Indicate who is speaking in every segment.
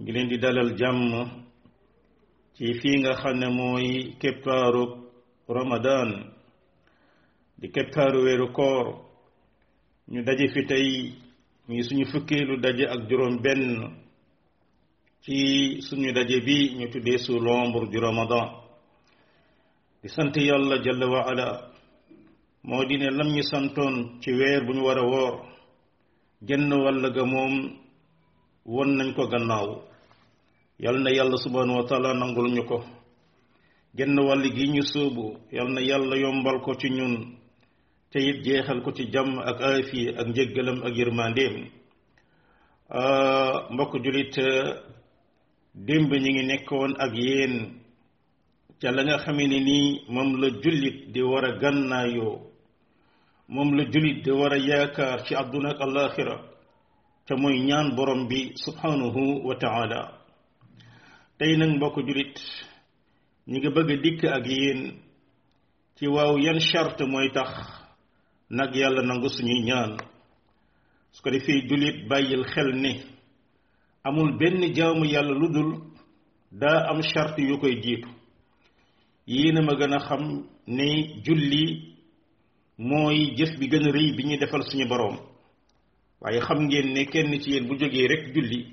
Speaker 1: ngi leen di dalal jàmm ci fii nga xam ne mooy keppaaru ramadan di keppaaru weeru koor ñu daje fi tey muy suñu fukkeelu daje ak juróom benn ci suñu daje bi ñu tuddee sous l'ombre du ramadan di sant yàlla jalla wa ala moo di ne lam ñu santoon ci weer bu ñu war a woor genn wàll ga moom won nañ ko gannaaw yal na yàlla subhanahu wa taala nangul ñu ko genn wàll gi ñu sóobu yal na yàlla yombal ko ci ñun te it jeexal ko ci jàmm ak aafi ak njéggalam ak yërmandeem mbokk julit démb ñi ngi nekkoon ak yéen ca la nga xamee ne nii moom la jullit di war a gànnaayoo moom la jullit di war a yaakaar ci àdduna ak alaaxira te mooy ñaan borom bi subhanahu wa taala tey nag mbokk jullit ñi nga bëgg a dikk ak yéen ci waaw yan charte mooy tax nag yàlla nangu suñuy ñaan su ko defee jullit bàyyil xel ne amul benn jaamu yàlla lu dul daa am charte yu koy jiitu yéen a ma gën a xam ne julli mooy jëf bi gën a rëy bi ñuy defal suñu boroom waaye xam ngeen ne kenn ci yéen bu jógee rek julli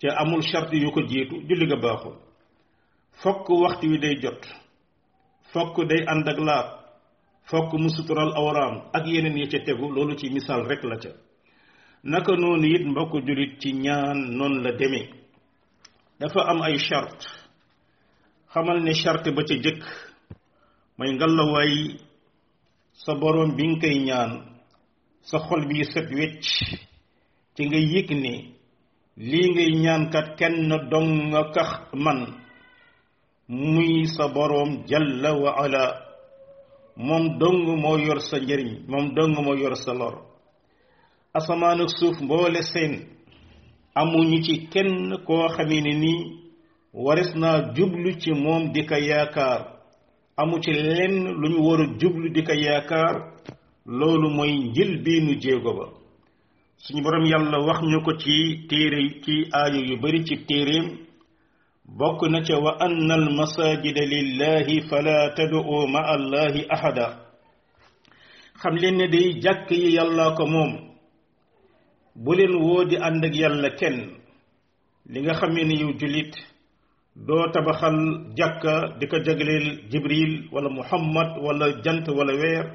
Speaker 1: ca amul charte yu ko jiitu julli nga baaxul fokk waxtu wi day jot fokk day ànd ak laab fokk mu sutural awraam ak yeneen yi ca tegu loolu ci misaal rek la ca naka noonu it mbokk jullit ci ñaan noonu la demee dafa am ay charte xamal ne charte ba ca jëkk mooy ngalawaay sa boroom bi nga koy ñaan sa xol bi set wecc ci nga yëg ne lii ngay ñaankat kenn dong nga kax man muy sa boroom jalla wa ala moom dong moo yor sa njëriñ moom dong moo yor sa lor asamaan ak suuf mboole seen amuñu ci kenn koo xamee ne nii waris naa jublu ci moom di ko yaakaar amu ci lenn lu ñu war a jublu di ko yaakaar loolu mooy njël bii nu jéego ba suñu borom yàlla wax ñu ko ci téere ci aajo yu bari ci téereem bokk na ca wa anna al masajida lillahi fala tad'u ma allahi ahada xam leen ne day jàkk yi yàllaa ko moom bu leen woo di ànd ak yàlla kenn li nga xamee ne yow jullit doo tabaxal jàkka di ko jagleel jibril wala muhammad wala jant wala weer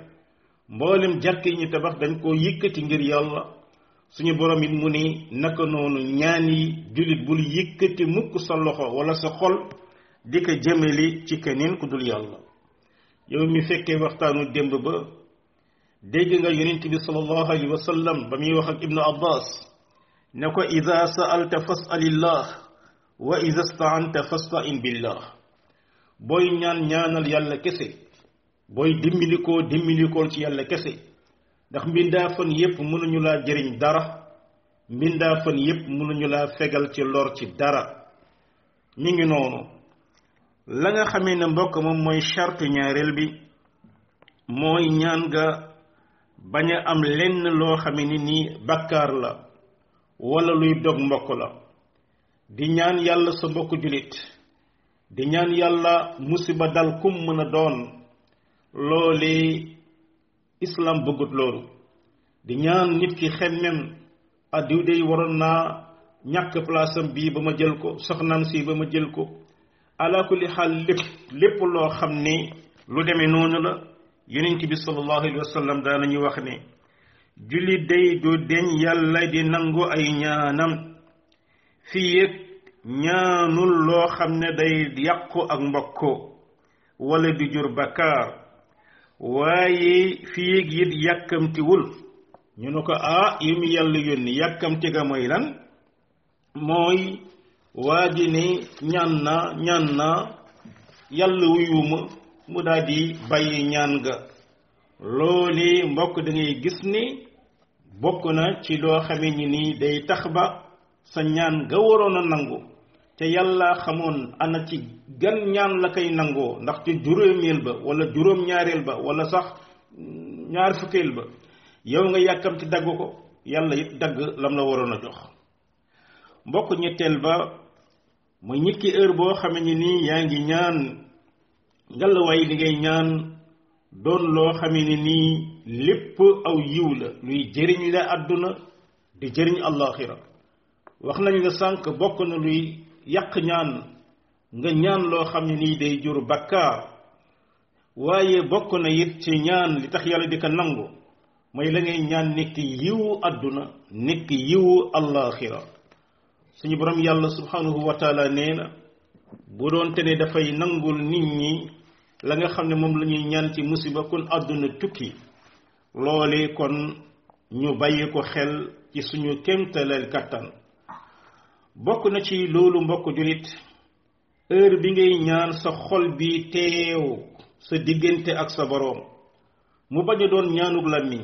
Speaker 1: mboolem jàkk yi ñu tabax dañ koo yëkkati ngir yàlla suñu borom it mu ni naka noonu ñaan yi jullit bul yëkkati mukk sa loxo wala sa xol di ko jëmeli ci keneen ku dul yàlla yow mi fekkee waxtaanu démb ba dégg nga yonent bi sallallahu alayhi wa sallam ba muy wax ak ibnu abbas ne ko ida saalta fasalillah wa ida staanta fastain billah booy ñaan ñaanal yàlla kese booy dimbilikoo dimbilikool ci yàlla kese ndax mbindaa fan yépp mënuñu laa jëriñ dara mbindaa fan yépp mënuñu laa fegal ci lor ci dara mi ngi noonu la nga xamee ne mbokk moom mooy charte ñaareel bi mooy ñaan nga bañ a am lenn loo xame ni nii bakkaar la wala luy dog mbokk la di ñaan yàlla sa mbokk julit di ñaan yàlla musiba dal kum mën a doon loole islam bëggut loolu di ñaan nit ki xemmem ah diw dey waroon naa ñàkk place am bii ba ma jël ko soxnaam si ba ma jël ko ala kulli xaal lépp lépp loo xam ne lu demee noonu la yonent bi sallallahu alayhi wa sallam daa nañu wax ne jullit day du deñ yàlla di nangu ay ñaanam fii yëg ñaanul loo xam ne day yàqu ak mbokk wala di jur bakkaar waaye fii yëg it yàkkamtiwul ñu ne ko ah yi mu yàlla yónni yàkkamti ga mooy lan mooy waa ji ni ñaan na ñaan na yàlla wuyuma mu daal di bàyyi ñaan ga loolu mbokk da ngay gis ni bokk na ci loo xamee ni nii day tax ba sa ñaan nga waroon a nangu te yàlla xamoon ana ci gan ñaan la koy nangoo ndax ci juróomeel ba wala juróom-ñaareel ba wala sax ñaar fukkeel ba yow nga yàkkam ci dagg ko yàlla it dagg lam la waroon a jox mbokk ñetteel ba mooy nit ki heure boo xame ni nii yaa ngi ñaan ngalawaay li ngay ñaan doon loo xame ni nii lépp aw yiw la luy jëriñ la àdduna di jëriñ àllaaxira wax nañ la sànq bokk na luy yàq ñaan nga ñaan loo xam ne nii day jur bakkaar waaye bokk na it ci ñaan li tax yàlla di ko nangu mooy la ngay ñaan nekk yiwu àdduna nekk yiwu àllaaxira suñu borom yàlla subhanahu wa taala nee na bu doonte ne dafay nangul nit ñi la nga xam ne moom la ñuy ñaan ci musiba kon àdduna tukki loolee kon ñu bàyyi ko xel ci suñu kéemtaleel kàttan bokk na ci loolu mbokk julit heure bi ngay ñaan sa xol bi teew sa diggante ak sa boroom mu bañ a doon ñaanug làmmiñ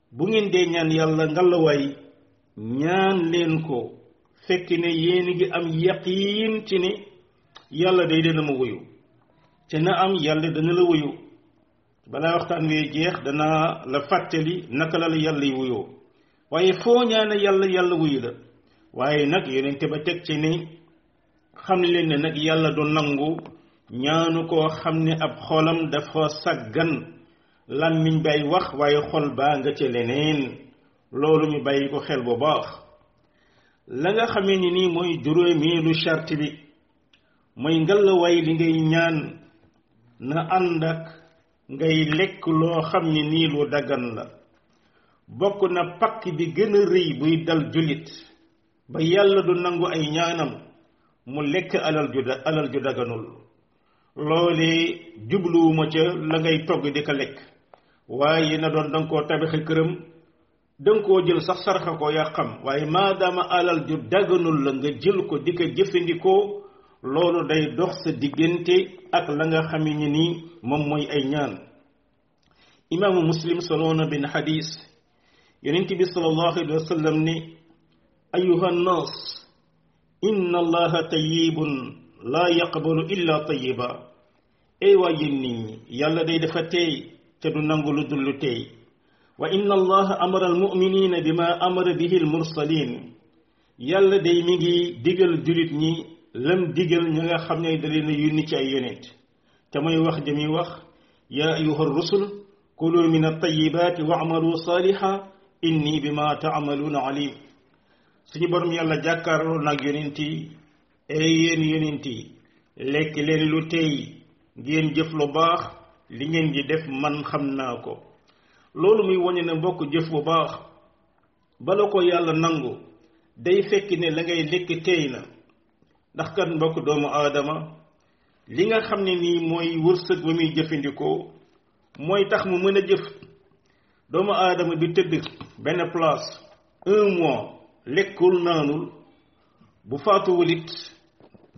Speaker 1: bu ngeen dee ñaan yàlla ngalawaay ñaan leen ko fekk ne yéen ngi am yaqiin ci ne yàlla day dana ma wuyu te na am yàlla dana la wuyu balaa waxtaan wee jeex dana la fàttali naka la la yàlla yi wuyoo waaye foo ñaane yàlla yàlla wuyu la waaye nag yonente ba teg ci ne xam leen ne nag yàlla du nangu ñaanu koo xam ne ab xolam dafa saggan làmmiñ bay wax waaye xol baa nga ca leneen loolu ñu bàyyi ko xel bu baax la nga xamee ni nii mooy juróomeelu charte bi mooy ngalawaay li ngay ñaan na ànd ak ngay lekk loo xam ne nii lu daggan la bokk na pakk bi gën a rëy buy dal jullit ba yàlla du nangu ay ñaanam mu lekk alal ju da- alal ju daganul loole jubluwuma ca la ngay togg di ko lekk waaye na doon danga koo tabaxe këram danga koo jël sax sarxa ko yaa xam waaye maadaama alal ju daganul la nga jël ko di ko jëfandikoo loolu day dox sa diggante ak la nga xame ni nii moom mooy ay ñaan imaamu muslim soloo na benn xadis yonent bi sallallahu alayhi wa sallam ne ayuha nnaas inna allaha tayyibun laa yaqbalu illa tayyiba ey waa yéen nit ñi yàlla day dafa teey te du nangu lu dul lu teey wa inna allaha amara almuminina bima amara bihi almursalin yàlla day mi ngi digal julit ñi lam digal ñi nga xam ne da leen a yónni ci ay yonent te mooy wax ja muy wax yaa ayuha rusul kulu min altayibaati wa amalu saaliha inni bima taamaluuna alim suñu borom yàlla jàkkaarloo nag yonent yi ey yéen yonent yi lekk leen lu tey ngeen jëf lu baax li ngeen di def man xam naa ko loolu muy wane ne mbokk jëf bu baax bala ko yàlla nangu day fekk ne la ngay lekk teey na ndax kat mbokk doomu aadama li nga xam ne nii mooy wërsëg ba muy jëfandikoo mooy tax mu mën a jëf doomu aadama bi tëdd benn place un mois lekkul naanul bu faatuwul it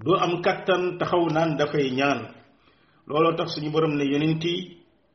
Speaker 1: du am kattan taxaw naan dafay ñaan looloo tax suñu borom ne yonent yi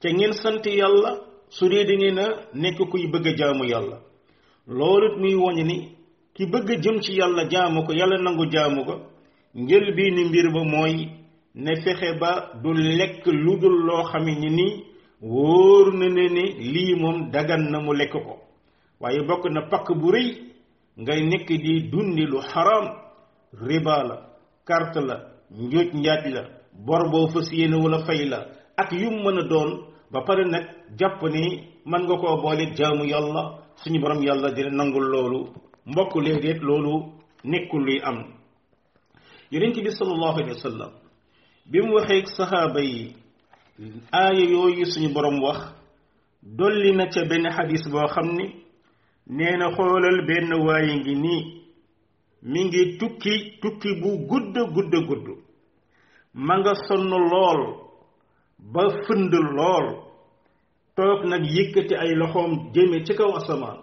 Speaker 1: te ngeen sant yàlla su dee da ngeen a nekk kuy bëgg a jaamu yàlla loolu it muy woñu ni ki bëgg a jëm ci yàlla jaamu ko yàlla nangu jaamu ko njël bii ni mbir ba mooy ne fexe ba du lekk lu dul loo xam ne nii wóor na ne ne lii moom dagan na mu lekk ko waaye bokk na pakk bu rëy ngay nekk di dundi lu xaram riba la carte la njuuj njaaj la bor boo fas yéene wala fay la ak yu mën a doon ba pare nag jàpp ni mën nga koo boole jaamu yàlla suñu borom yàlla dina nangul loolu mbokk léeg-léeg loolu nekkul luy am yonent bi sallallahu alayhi wa sallam bi mu waxee saxaaba yi aaya yooyu suñu borom wax dolli na ca benn xadis boo xam ni nee na xoolal benn waaye ngi nii mi ngi tukki tukki bu gudd gudd gudd ma nga sonn lool ba fënd lool toog nag yëkkati ay loxoom jëme ci kaw asamaan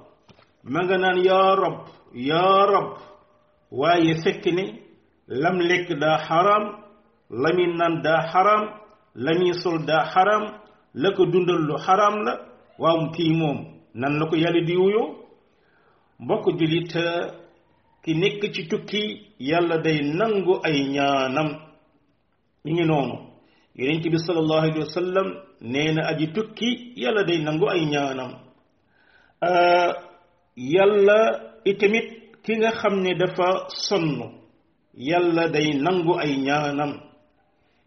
Speaker 1: ma nga naan yaa rab yaa rab waaye fekk ne lam lekk daa xaraam la muy naan daa xaraam la muy sol daa xaraam la ko dundal lu xaraam la waaw kii moom nan la ko yàlla di wuyoo mbokk jullit ki nekk ci tukki yàlla day nangu ay ñaanam mi ngi noonu yonent bi sallallahu alayhi wa sallam nee na aji tukki yàlla day nangu ay ñaanam yàlla itamit ki nga xam ne dafa sonn yàlla day nangu ay ñaanam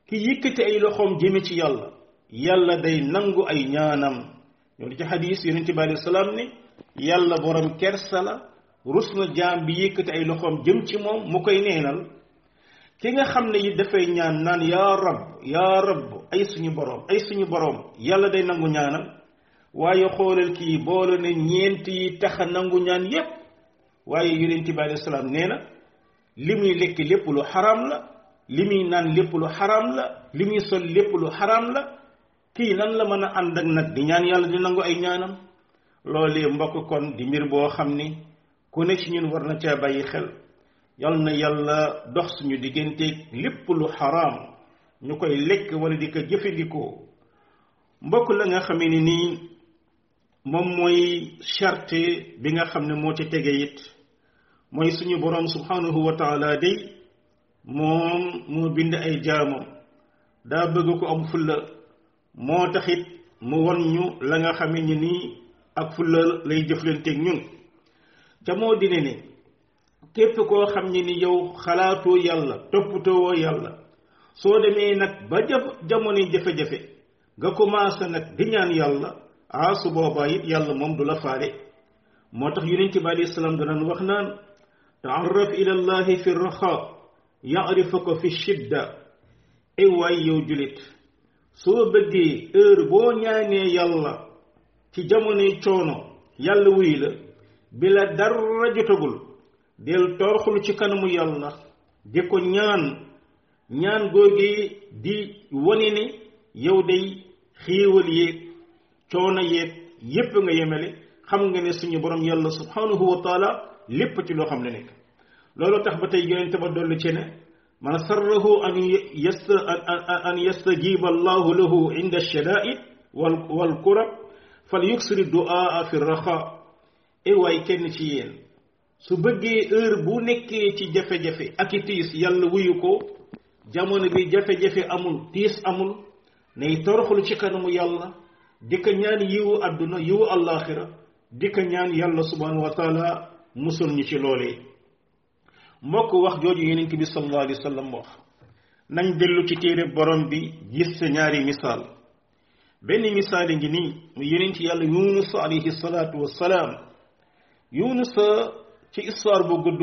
Speaker 1: ki yëkkati ay loxoom jëme ci yàlla yàlla day nangu ay ñaanam ñoo di ci xadis yonente bi alayhi salaam ni yàlla borom kersa la rus na jaam bi yëkkati ay loxoom jëm ci moom mu koy neenal ki nga xam ne yi dafay ñaan naan yaa rab yaa rab ay suñu borom ay suñu borom yàlla day nangu ñaanam waaye xoolal kii boole ne ñeent yi tax a nangu ñaan yépp waaye yonent bi alayhi salaam nee na li muy lekk lépp lu xaraam la li muy naan lépp lu xaraam la li muy sol lépp lu xaraam la kii nan la mën a ànd ak nag di ñaan yàlla di nangu ay ñaanam loolee mbokk kon di mbir boo xam ni ku ne ci ñun war na caa bàyyi xel yal na yàlla dox suñu digganteeg lépp lu xaraam ñu koy lekk wala di ko jëfandikoo mbokk la nga xamee ni nii moom mooy charte bi nga xam ne moo ci tege it mooy suñu boroom subhanahu wa taala day moom moo bind ay jaamam daa bëgg ko am fulla moo taxit mu won ñu la nga xamee ni nii ak fulla lay jëflanteeg ñun ca moo dine ne képp koo xam ne ni yow xalaatoo yàlla toppatoowoo yàlla soo demee nag ba ja jamonoy jafe-jafe nga commencé nag di ñaan yàlla ah su boobaa it yàlla moom du la faale moo tax yonent bi alayhi salaam danaan wax naan taarraf ila allahi fi raxa yaarifuka fi shidda ay waay yow julit soo bëggee heure boo ñaanee yàlla ci jamonoy coono yàlla wuy la bi la dara jotagul del torxul ci kanamu yàlla di ko ñaan ñaan googee di wane ne yow day xéewal yeeg coono yeeg yépp nga yemele xam nga ne suñu borom yàlla subhanahu wa taala lépp ci loo xam ne nekk loolu tax ba tey yonente ba dollu ci ne man sarrahu an yast an yastajiba allahu lahu inda shadaid wal wal kurab fal yuksiri duaa fi raxa e waay kenn ci yéen su bëggee heure bu nekkee ci jafe-jafe ak i tiis yàlla wuyu ko jamono bi jafe-jafe amul tiis amul nay toroxlu ci kanamu yàlla di ko ñaan yiwu àdduna yiwu àllaaxira di ko ñaan yàlla subhanahu wa taala musul ñu ci loolee mbokk wax jooju yonent bi sallallahu alayhi wa sallam wax nañ dellu ci téere borom bi gis sa ñaari misaal benn misaal ngi nii mu yonent yàlla yunus alayhi salaatu wassalaam yunus ci histoire bu gudd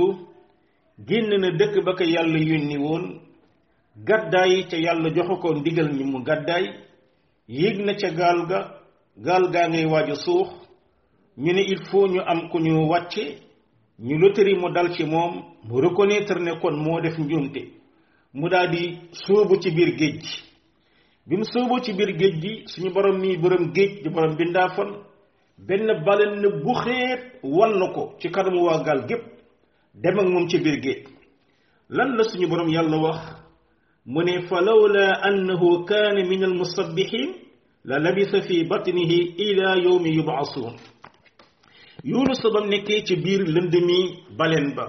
Speaker 1: génn na dëkk ba ko yàlla yónni woon gàddaay ca yàlla joxu ko ndigal ni mu gàddaay yéeg na ca gaal ga gaal gaa ngay waaj a suux ñu ne il faut ñu am ku ñu wàcce ñu lotari mu dal ci moom mu reconnaître ne kon moo def njuumte mu daal di sóobu ci biir géej gi bi mu sóoboo ci biir géej gi suñu borom mii borom géej di borom bindaa fan benn balen na bu xeet wan na ko ci kanamu waa gaal gépp dem ak moom ci biir géej lan la suñu borom yàlla wax mu ne fa lawla annahu kaana min almusabbihin la labisa fi batnihi ila yawmi yub'asun yunus ba mu nekkee ci biir lënd mi baleen ba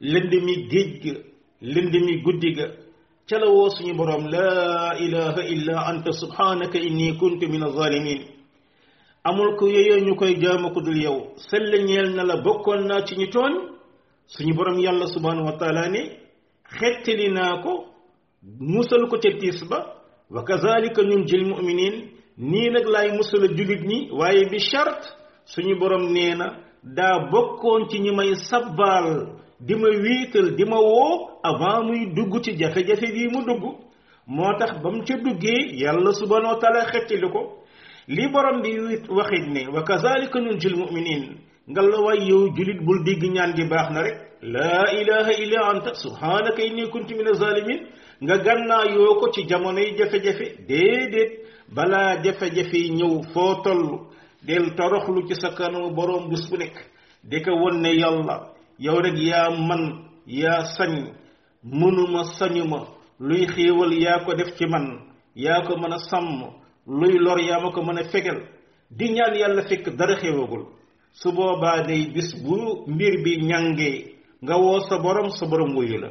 Speaker 1: lënd mi géej ga lënd mi guddi ga ca la woo suñu boroom laa ilaha illa anta subhanaka inni kuntu min azalimin amul ku yeyoo ñu koy jaamu ku dul yow sell ñeel na la bokkoon naa ci ñu tooñ suñu boroom yàlla subhanahu wa taala ne xettali naa ko musal ko ca tiis ba wa kazalika nunjil muminin nii nag laay musal a jullit ñi waaye bi chart suñu borom nee na daa bokkoon ci ñi may sabbaal di ma wiital di ma woo avant muy dugg ci jafe-jafe bii mu dugg moo tax ba mu ca duggee yàlla subhanahu wa taala xettali ko li borom bi waxit ne wa kazalika nunjil muminin nga la waay yow julit bul dégg ñaan gi baax na rek laa ilaha illa anta subhanaka inni kuntu min azalimin nga gànnaa yoo ko ci jamonoy jafe-jafe déedéet balaa jafe-jafe yi ñëw foo toll del toroxlu ci sa kanamu boroom bés bu nekk di ko won ne yàlla yow rek yaa man yaa sañ mënuma sañuma luy xéewal yaa ko def ci man yaa ko mën a sàmm luy lor yaa ma ko mën a fegal di ñaan yàlla fekk dara xéewagul su boobaa day bis bu mbir bi ñàngee nga woo sa borom sa borom wuyu la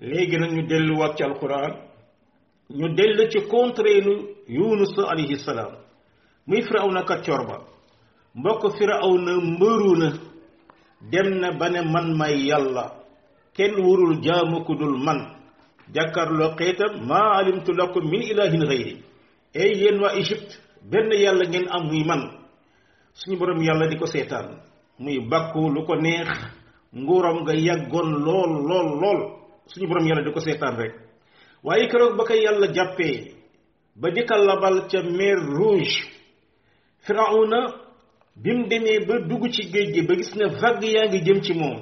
Speaker 1: léegi nag ñu delluwaat ci alquran ñu dellu ci contreelu yunus alayhi salaam muy firawna kaccoor ba mbokk firawna mbëru na dem na ba ne man may yàlla kenn warul jaamu ku dul man jàkkaarloo xeetam maa alimtu lakum min ilahin gayri ey yéen waa Égypte benn yàlla ngeen am muy man suñu borom yàlla di ko seetaan muy bàkku lu ko neex nguuram nga yàggoon lool lool lool suñu borom yàlla di ko seetaan rek waaye keroog ba ko yàlla jàppee ba di ko labal ca mer rouge firawna bi mu demee ba dugg ci géej gi ba gis ne vague yaa ngi jëm ci moom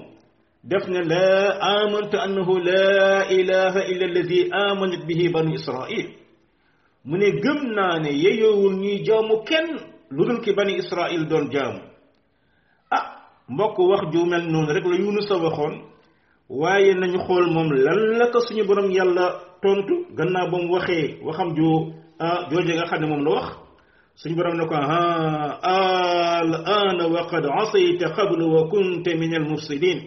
Speaker 1: def ne laa amantu annahu laa ilaha illa alladi amanat bihi banu israil mu ne gëm naa ne yeyoowul ñuy jaamu kenn lu dul ki bani israil doon jaamu ah mbokk wax ju mel noonu rek la Yunus a waxoon waaye nañu xool moom lan la ko suñu borom yàlla tontu gannaaw ba mu waxee waxam ju ah jooje nga xam ne moom la wax suñu borom ne ko ha al ana wa qad asayta qablu wa kunta min al mufsidin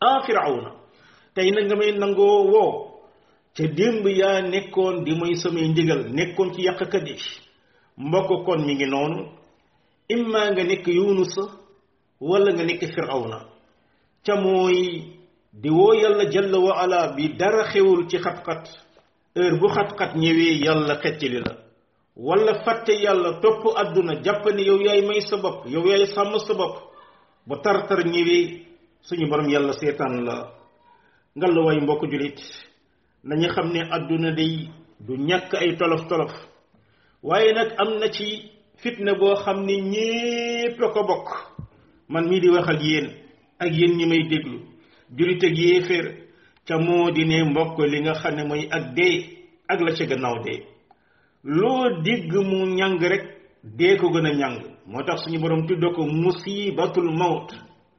Speaker 1: ah firawna tey nag nga may nangoo woo ca démb yaa nekkoon di mooy samay ndigal nekkoon ci yàqkat yi mbokk kon mi ngi noonu imma nga nekk yunus wala nga nekk firawna ca mooy di woo yàlla jalla wa ala bi dara xewul ci xat-xat heure bu xat-xat ñëwee yàlla xeccali la wala fàtte yàlla topp àdduna jàpp ne yow yaay may sa bopp yow yaay sàmm sa bopp bu tartar ñëwee suñu borom yàlla seetaan la ngal la waay mbokk julit nañu xam ne àdduna day du ñàkk ay tolof tolof waaye nag am na ci fitna boo xam ne ñépp a ko bokk man mii di wax ak yéen ak yéen ñi may déglu jullit ak yéeféer ca moo di ne mbokk li nga xam ne mooy ak dee ak la ca gannaaw dee loo dégg mu ñàng rek dee ko gën a ñàng moo tax suñu borom tudda ko musibatul mawt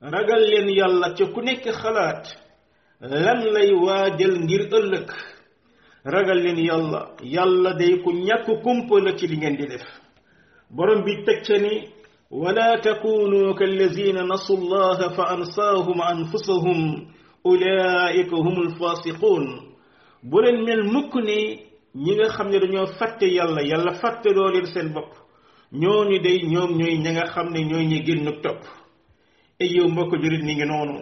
Speaker 1: ragal leen yàlla ca ku nekk xalaat lan lay waajal ngir ëllëg ragal leen yàlla yàlla day ku ñàkk kumpa la ci li ngeen di def borom bi teg ca ni wala takunu kallazina nasu llaha fa ansaahum anfusahum ulaika humul fasiqun bu leen mel mukk ni ñi nga xam ne dañoo fàtte yàlla yàlla fàtte loo leen seen bopp ñooñu day ñoom ñooy ña nga xam ne ñooy ñi génn topp e yow mbokk jurit mi ngi noonu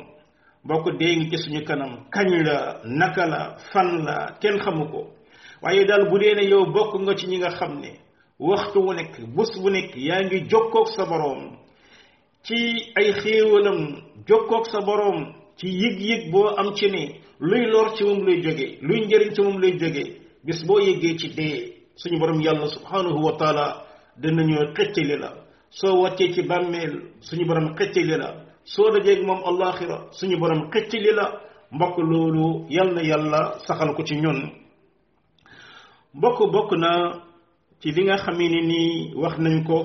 Speaker 1: mbokk dee ngi ci suñu kanam kañ la naka la fan la kenn xamu ko waaye daal bu dee ne yow bokk nga ci ñi nga xam ne waxtu wu nekk bés bu nekk yaa ngi jokkoog sa boroom ci ay xéewalam jokkoog sa boroom ci yëg-yëg boo am ci ne luy lor ci moom lay jóge luy njëriñ ci moom lay jóge bis boo yëggee ci dee suñu borom yàlla subhanahu wa taala danañoo xëccali la soo wàccee ci bàmmeel suñu borom xëccali la soo dajeeg moom allaaxira suñu borom xëccali la mbokk loolu yal na yàlla saxal ko ci ñun mbokk bokk na ci li nga xamee ne nii wax nañ ko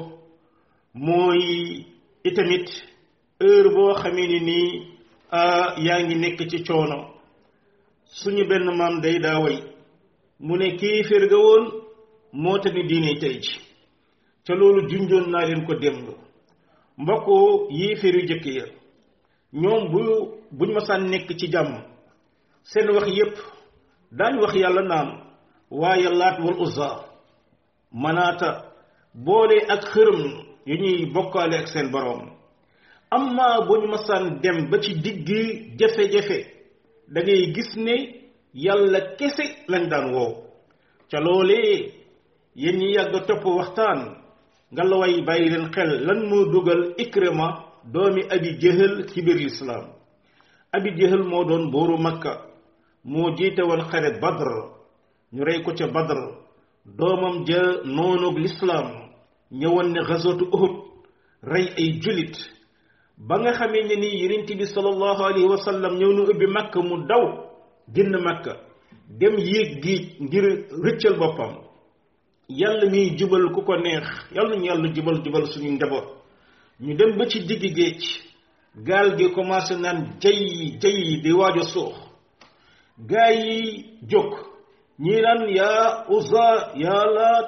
Speaker 1: mooy itamit heure boo xamee ne nii yaa ngi nekk ci coono suñu benn maam day daa way mu ne kéeféer ga woon moo tax ni diine tey ji ca loolu junjoon naa leen ko démb mbokk yéeféer yu jëkk ya ñoom bu buñ masaan nekk ci jàmm seen wax yépp daañ wax yàlla naam waaye laat wal uzza manaata boole ak xërëm yu ñuy bokkaale ak seen boroom amma bu ñu masaan dem ba ci digg jafe-jafe da ngay gis ne yàlla kese lañ daan woow ca loolee yéen ñi yàgg a topp waxtaan nga la way bàyyi leen xel lan moo dugal ikrima doomi abi jëhal ci biir lislaam abi jëhal moo doon buuru makka moo jiite woon xare badr ñu rey ko ca badr doomam ja noonug lislaam ñëwoon ne xasootu uhud rey ay julit ba nga xamee ne nii yonent bi sallallahu alayhi wa sallam ñëw na ubbi Makka mu daw génn Makka dem yéeg géej ngir rëccal boppam yàlla ñuy jubal ku ko neex yàlla ñu yàlla jubal jubal suñu njaboot ñu dem ba ci digg géej gaal gi commencé naan jay jay di waaj a suux gaa yi jóg ñii naan yaa usa yaa laat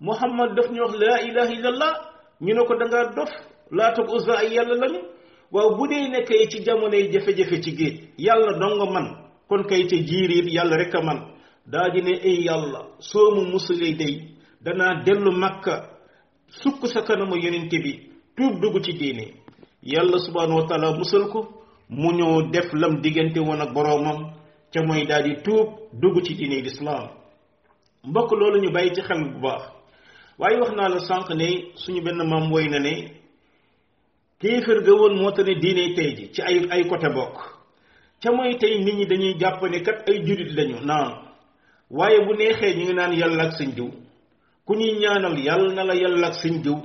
Speaker 1: muhammad daf ñu wax laa ilaha illallah ñu ne ko da ngaa dof laata ko usa ay yàlla lañu waaw bu dee ne kay ci jamonoy jafe-jafe ci géej yàlla dong man kon kay ca jiiriit yàlla rek a man daa di ne ay yàlla soo mu musulee day danaa dellu makka sukk sa kanamu yonente bi tuub dugg ci diine yàlla subhanahu wa taala musal ko mu ñëw def lam diggante woon ak boroomam ca mooy daal di tuub dugg ci diine lislaam mbokk loolu ñu bàyyi ci xel bu baax waaye wax naa la sànq ne suñu benn maam woy na ne kéefër ga woon moo tax ne diine tey ji ci ay ay côté bokk ca mooy tey nit ñi dañuy jàpp ne kat ay jurit lañu naan waaye bu neexee ñu ngi naan yàlla ak sëñ diw ku ñuy ñaanal yàlla na la yàlla ak sëñ diw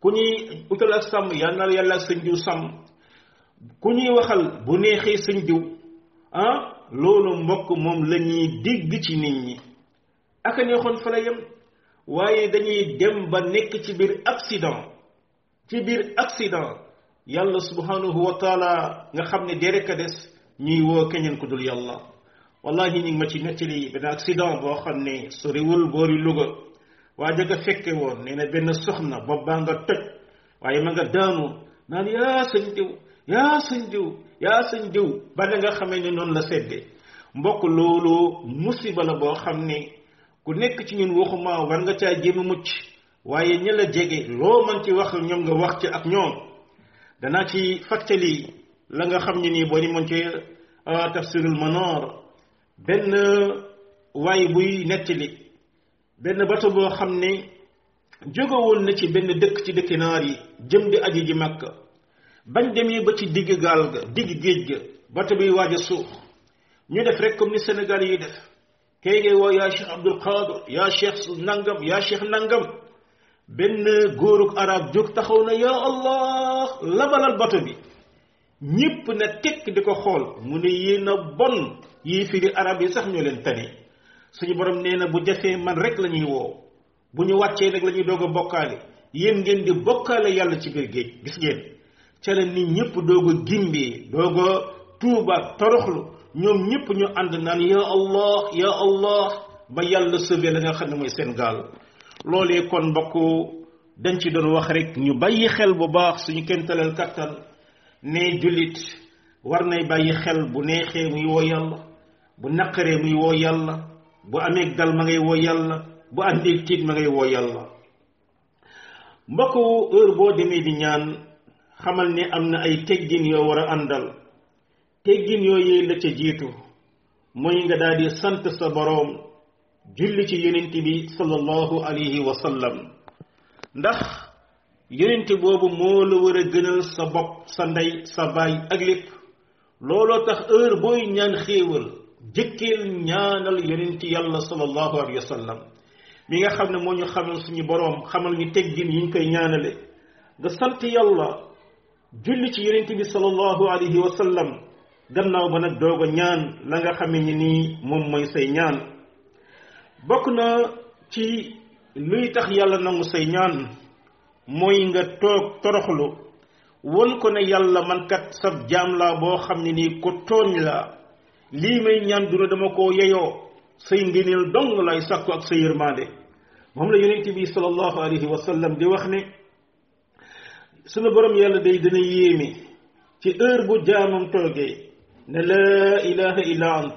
Speaker 1: ku ñuy utal ak sàmm yal na la yàlla ak sëñ diw sàmm ku ñuy waxal bu neexee sëñ diw ah loolu mbokk moom la ñuy dégg ci nit ñi ak a neexoon fa la yem waaye dañuy dem ba nekk ci biir accident ci biir accident yàlla subhanahu wa taala nga xam ne dee rek a des ñuy woo keneen ku dul yàlla wallahi ñu ngi ma ci nettali benn accident boo xam ne soriwul boori Louga waa ja nga fekke woon nee na benn soxna bobbaa nga toj waaye ma nga daanu naan yaa sëñ diw yaa sëñ diw yaa sëñ diw ba da nga xamee ne noonu la seddee mbokk loolu musiba la boo xam ne ku nekk ci ñun waxuma war nga caa jéem a mucc waaye ña la jege loo mën ci wax ñoom nga wax ci ak ñoom danaa ci fàttali la nga xam ne nii boo di mën ci tafsirul manoor benn waay buy nettali benn bato boo xam ne jóge woon na ci benn dëkk ci dëkki naar yi jëm di aji ji Makka bañ demee ba ci digg gaal ga digg géej ga bato biy waaj a suux ñu def rek comme ni Sénégal yi def kee ngay woo yaa cheikh abdul qadir yaa cheikh nangam yaa cheikh nangam benn góorug arab jóg taxaw na yaa allah labalal bato bi ñépp na tekk di ko xool mu ne yéen a bon yii firi arab yi sax ñoo leen tane suñu borom nee na bu jafee man rek la ñuy woo bu ñu wàccee nag la ñuy doog a bokkaale yéen ngeen di bokkaale yàlla ci biir géej gis ngeen ca la nit ñëpp doog a gimbee doog a tuuba toroxlu ñoom ñëpp ñu ànd naan ya allah ya allah ba yàlla sauvé la nga xam ne mooy seen gaal loolee kon mbokk dañ ci doon wax rek ñu bàyyi xel bu baax suñu kentaleel kattan ne jullit war nay bàyyi xel bu neexee muy woo yàlla bu naqaree muy woo yàlla bu amee dal ma ngay woo yàlla bu àndee tiit ma ngay woo yàlla mbokk heure boo demee di ñaan xamal ne am na ay teggin yoo war a àndal teggin yooyu la ca jiitu mooy nga daal di sant sa boroom julli ci yonent bi sallallahu alayhi wa sallam ndax yonent boobu moo la war a gënal sa bopp sa ndey sa baay ak lépp looloo tax heure booy ñaan xéewal jëkkeel ñaanal yonent yàlla sallallahu alayhi wa sallam mi nga xam ne moo ñu xamal suñu boroom xamal ñu teggin yi ñu koy ñaanale nga sant yàlla julli ci yonent bi sallallahu alayhi wa sallam gannaaw ba nag doog a ñaan la nga xamee ni nii moom mooy say ñaan bokk na ci luy tax yàlla nangu say ñaan mooy nga toog toroxlu won ko ne yàlla man kat sab jaam laa boo xam ne nii ko tooñ laa lii may ñaan duna dama koo yeyoo say ngëneel dong lay sàkku ak sa yërmaande moom la yonent bi sallallahu alayhi wa sallam di wax ne sunu borom yàlla day dina yéeme ci heure bu jaamam toogee ne laa ilaha illa ant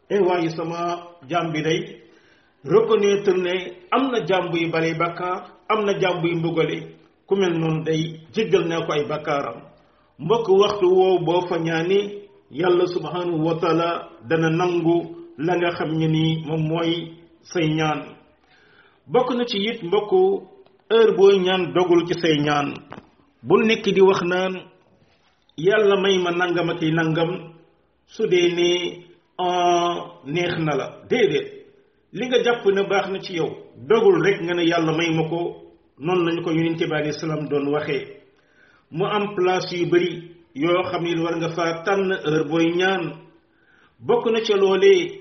Speaker 1: e waaye sama jaam bi day reconnaître ne am na jaam buy bari bakkaar am na jaam buy mbugale ku mel noonu day jéggal naa ko ay bakkaaram mbokk waxtu woow boo fa ñaani yàlla subhanahu wa taala dana nangu la nga xam ne nii moom mooy say ñaan bokk na ci it mbokk heure booy ñaan dogul ci say ñaan bu nekk di wax naan yàlla may ma nangam ak i nangam su dee ne neex na la déedéet li nga jàpp ne baax na ci yow dogul rek nga ne yàlla may ma ko noonu lañu ko yonente bi alayhi salaam doon waxee mu am place yu bari yoo xam ne war nga faa tànn heure booy ñaan bokk na ca loolee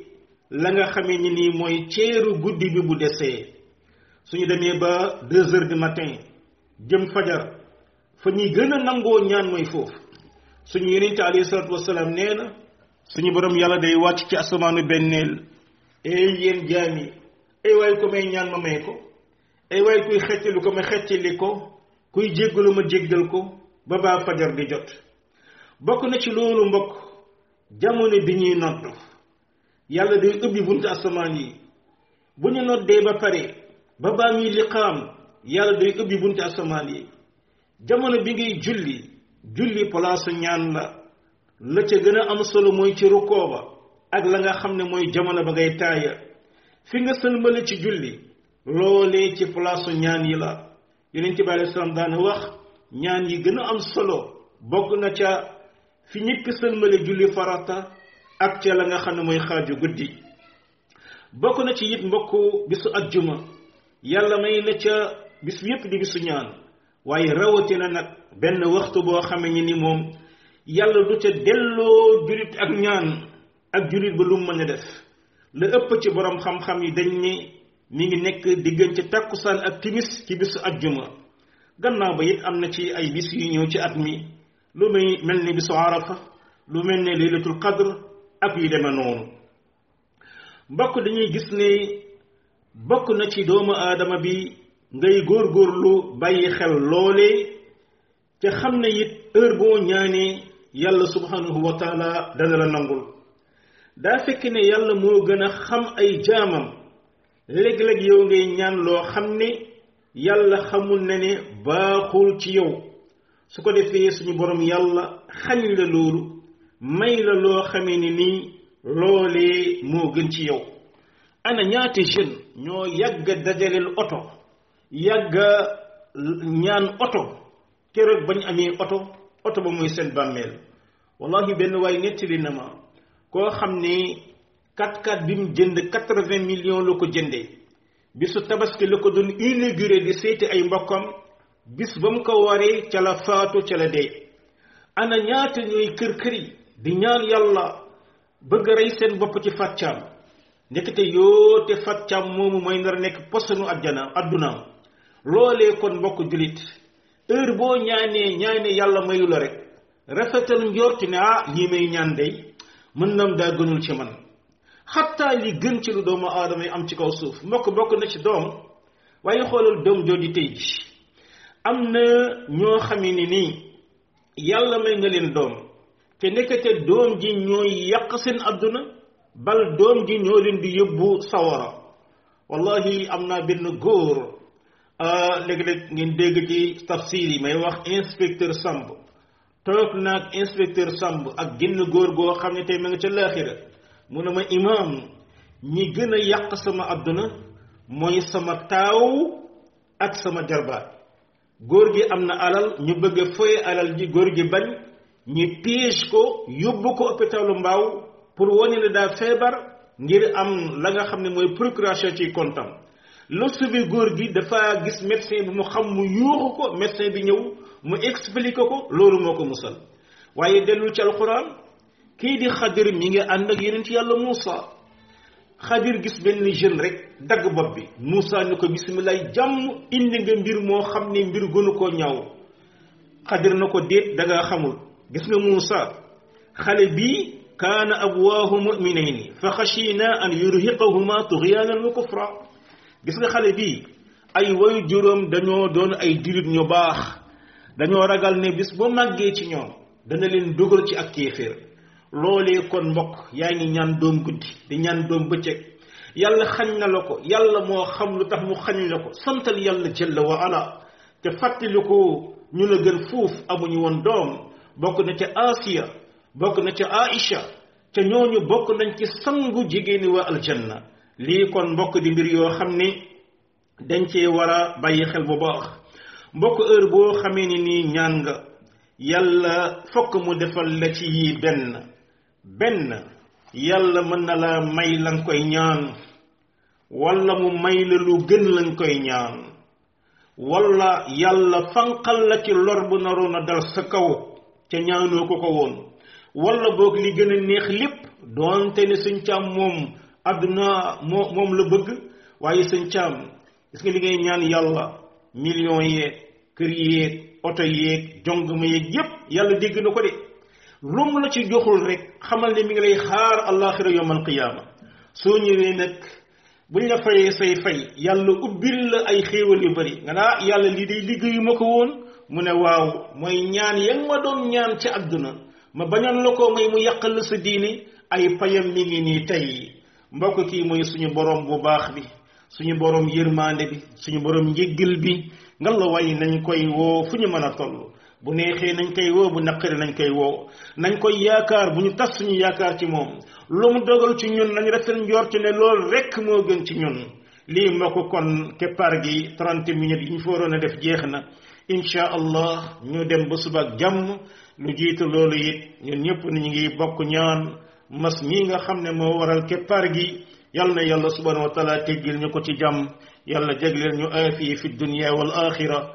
Speaker 1: la nga xamee ni nii mooy ceeru guddi bi bu desee suñu demee ba deux heures du matin jëm fajar fa ñuy gën a nangoo ñaan mooy foofu suñu yonente alayhi salaatu wasalaam nee na suñu borom yàlla day wàcc ci asamaanu benneel ey yéen jaam yi ay waay ko may ñaan ma may ko ay waay kuy xettali ko ma xettali ko kuy jéggalu ma jéggal ko ba baa fajar di jot bokk na ci loolu mbokk jamono bi ñuy nodd yàlla day ubbi buntu asamaan yi bu ñu noddee ba pare ba baa ñuy liqaam yàlla day ubbi buntu asamaan yi jamono bi ngay julli julli palaasu ñaan la la ca gën a am solo mooy ci rukkoo ba ak la nga xam ne mooy jamono ba ngay taaya fi nga sëlmale ci julli loolee ci palaasu ñaan yi la yonent bi alei salaam daana wax ñaan yi gën a am solo bokk na ca fi ñëkk sëlmale julli farata ak ca la nga xam ne mooy xaaju guddi bokk na ci it mbokk bisu ajjuma yàlla may na ca bis yépp di bisu ñaan waaye rawatina nag benn waxtu boo xame ni ni moom yàlla du ca delloo julit ak ñaan ak jullit ba lu mu mën a def la ëpp ci borom xam-xam yi dañ ni mi ngi nekk diggante takkusaan ak timis ci bisu ajjuma gannaaw ba it am na ci ay bis yu ñëw ci at mi lu muy mel ni bisu arafa lu mel ne laylatul qadr ak yu deme noonu mbokk dañuy gis ne bokk na ci doomu aadama bi ngay góorgóorlu bàyyi xel loole te xam ne it heure boo ñaanee yàlla subhanahu wa taala dana la nangul daa fekk ne yàlla moo gën a xam ay jaamam léeg-léeg yow ngay ñaan loo xam ne yàlla xamul na ne baaxul ci yow su ko defee suñu borom yàlla xañ la loolu may la loo xamee ne nii loolee moo gën ci yow ana ñaata jeune ñoo yàgg dajaleel oto yàgg ñaan oto keroog bañ amee oto oto ba mooy seen bàmmeel wallahi benn waay nettali na ma koo xam ne 4x4 bi mu jënd 80 millions la ko jëndee bisu tabaski la ko doon inauguré di seeti ay mbokkam bis ba mu ko waree ca la faatu ca la dee ana ñaata ñooy kër kër yi di ñaan yàlla bëgg rey seen bopp ci Fatou Thiam ndekete yoo te Fatou Thiam moomu mooy nar a nekk posonu àjjana addunaam loolee kon mbokk jullit heure boo ñaanee ñaane yàlla mayu la rek rafetal njort ne ah lii may ñaan day mën nam daa gënul ci man xattaa li gën ci lu doomu aadama yi am ci kaw suuf mbokk bokk na ci doom waaye xoolal doom jooju tey ji am na ñoo xamee ni nii yàlla may nga leen doom te nekkate doom ji ñooy yàq seen àdduna bal doom ji ñoo leen di yóbbu sawara wallahi am naa benn góor léeg-léeg ngeen dégg ci tafsir yi may wax inspecteur Samb toog naag inspecteur Samb ak génn góor goo xam ne tey ma nga ca laaxira mu ne ma imaam ñi gën a yàq sama àdduna mooy sama taaw ak sama jarbaat góor gi am na alal ñu bëgg a foye alal ji góor gi bañ ñi piis ko yóbbu ko hôpitalu mbaaw pour wane ne daa feebar ngir am la nga xam ne mooy procuration ci kontam lu subi góor gi dafa gis médecin bi mu xam mu yuuxu ko médecin bi ñëw mu expliqué ko loolu moo ko musal waaye dellu ci alxuraan kii di xadir mi ngi ànd ak yonent yàlla Moussa xadir gis benn jeune rek dagg bopp bi Moussa ni ko bisimilah jàmm indi nga mbir moo xam ne mbir gënu koo ñaaw xadir na ko déet da nga xamul gis nga Moussa xale bii kaana abwaahu muminayni fa xashina an yurhiqahuma tuxyaanan wa kufra gis nga xale bii ay wayu juróom dañoo doon ay jullit ñu baax dañoo ragal ne bis boo màggee ci ñoom dana leen dugal ci ak kéeféer loolee kon mbokk yaa ngi ñaan doom guddi di ñaan doom bëccëg yàlla xañ na la ko yàlla moo xam lu tax mu xañ la ko santal yàlla jalla wa ala te fàttaliku ñu la gën fuuf amuñu woon doom bokk na ca Asiya bokk na ca Aïcha te ñooñu bokk nañ ci sangu jigéeni waa aljanna lii kon mbokk di mbir yoo xam ni dañ cee war a bàyyi xel bu baax mbokk heure boo xamee ni nii ñaan nga yàlla fokk mu defal la ci yii benn benn yàlla mën na la may la nga koy ñaan wala mu may la lu gën la nga koy ñaan wala yàlla fanqal la ci lor bu naroon a dal sa kaw ca ñaanoo ko ko woon wala boog li gën a neex lépp doonte ne sëñ caam moom àdduna moo moom la bëgg waaye sëñ caam gis nga li ngay ñaan yàlla millions yeeg kër yeeg oto yeeg jongama yeeg yépp yàlla dégg na ko de lu mu la ci joxul rek xamal ne mi ngi lay xaar àllaaxira yawmal qiyaama soo ñëwee nag buñ la fayee say fay yàlla ubbil la ay xéewal yu bari nga naa yàlla lii day liggéeyu ma ko woon mu ne waaw mooy ñaan ya nga ma doon ñaan ci àdduna ma bañoon la ko may mu yàqal la sa diini ay payam mi ngi nii tey mbokk kii mooy suñu borom bu baax bi suñu borom yërmande bi suñu borom njéggal bi nga la way nañ koy woo fu ñu mën a toll bu neexee nañ koy woo bu naqari nañ koy woo nañ koy yaakaar bu ñu tas suñu yaakaar ci moom lu mu dogal ci ñun nañ rafet njort ne loolu rekk moo gën ci ñun lii moo ko kon keppaar gi 30 minutes yi ñu fa waroon a def jeex na incha allah ñu dem ba suba ak jàmm lu jiitu loolu it ñun ñëpp ñu ngi bokk ñaan mas mii nga xam ne moo waral keppaar gi yal na yàlla subhanahu wa taala teggil ñu ko ci jàmm yàlla jagleel ñu aafiya fi dunia wal axira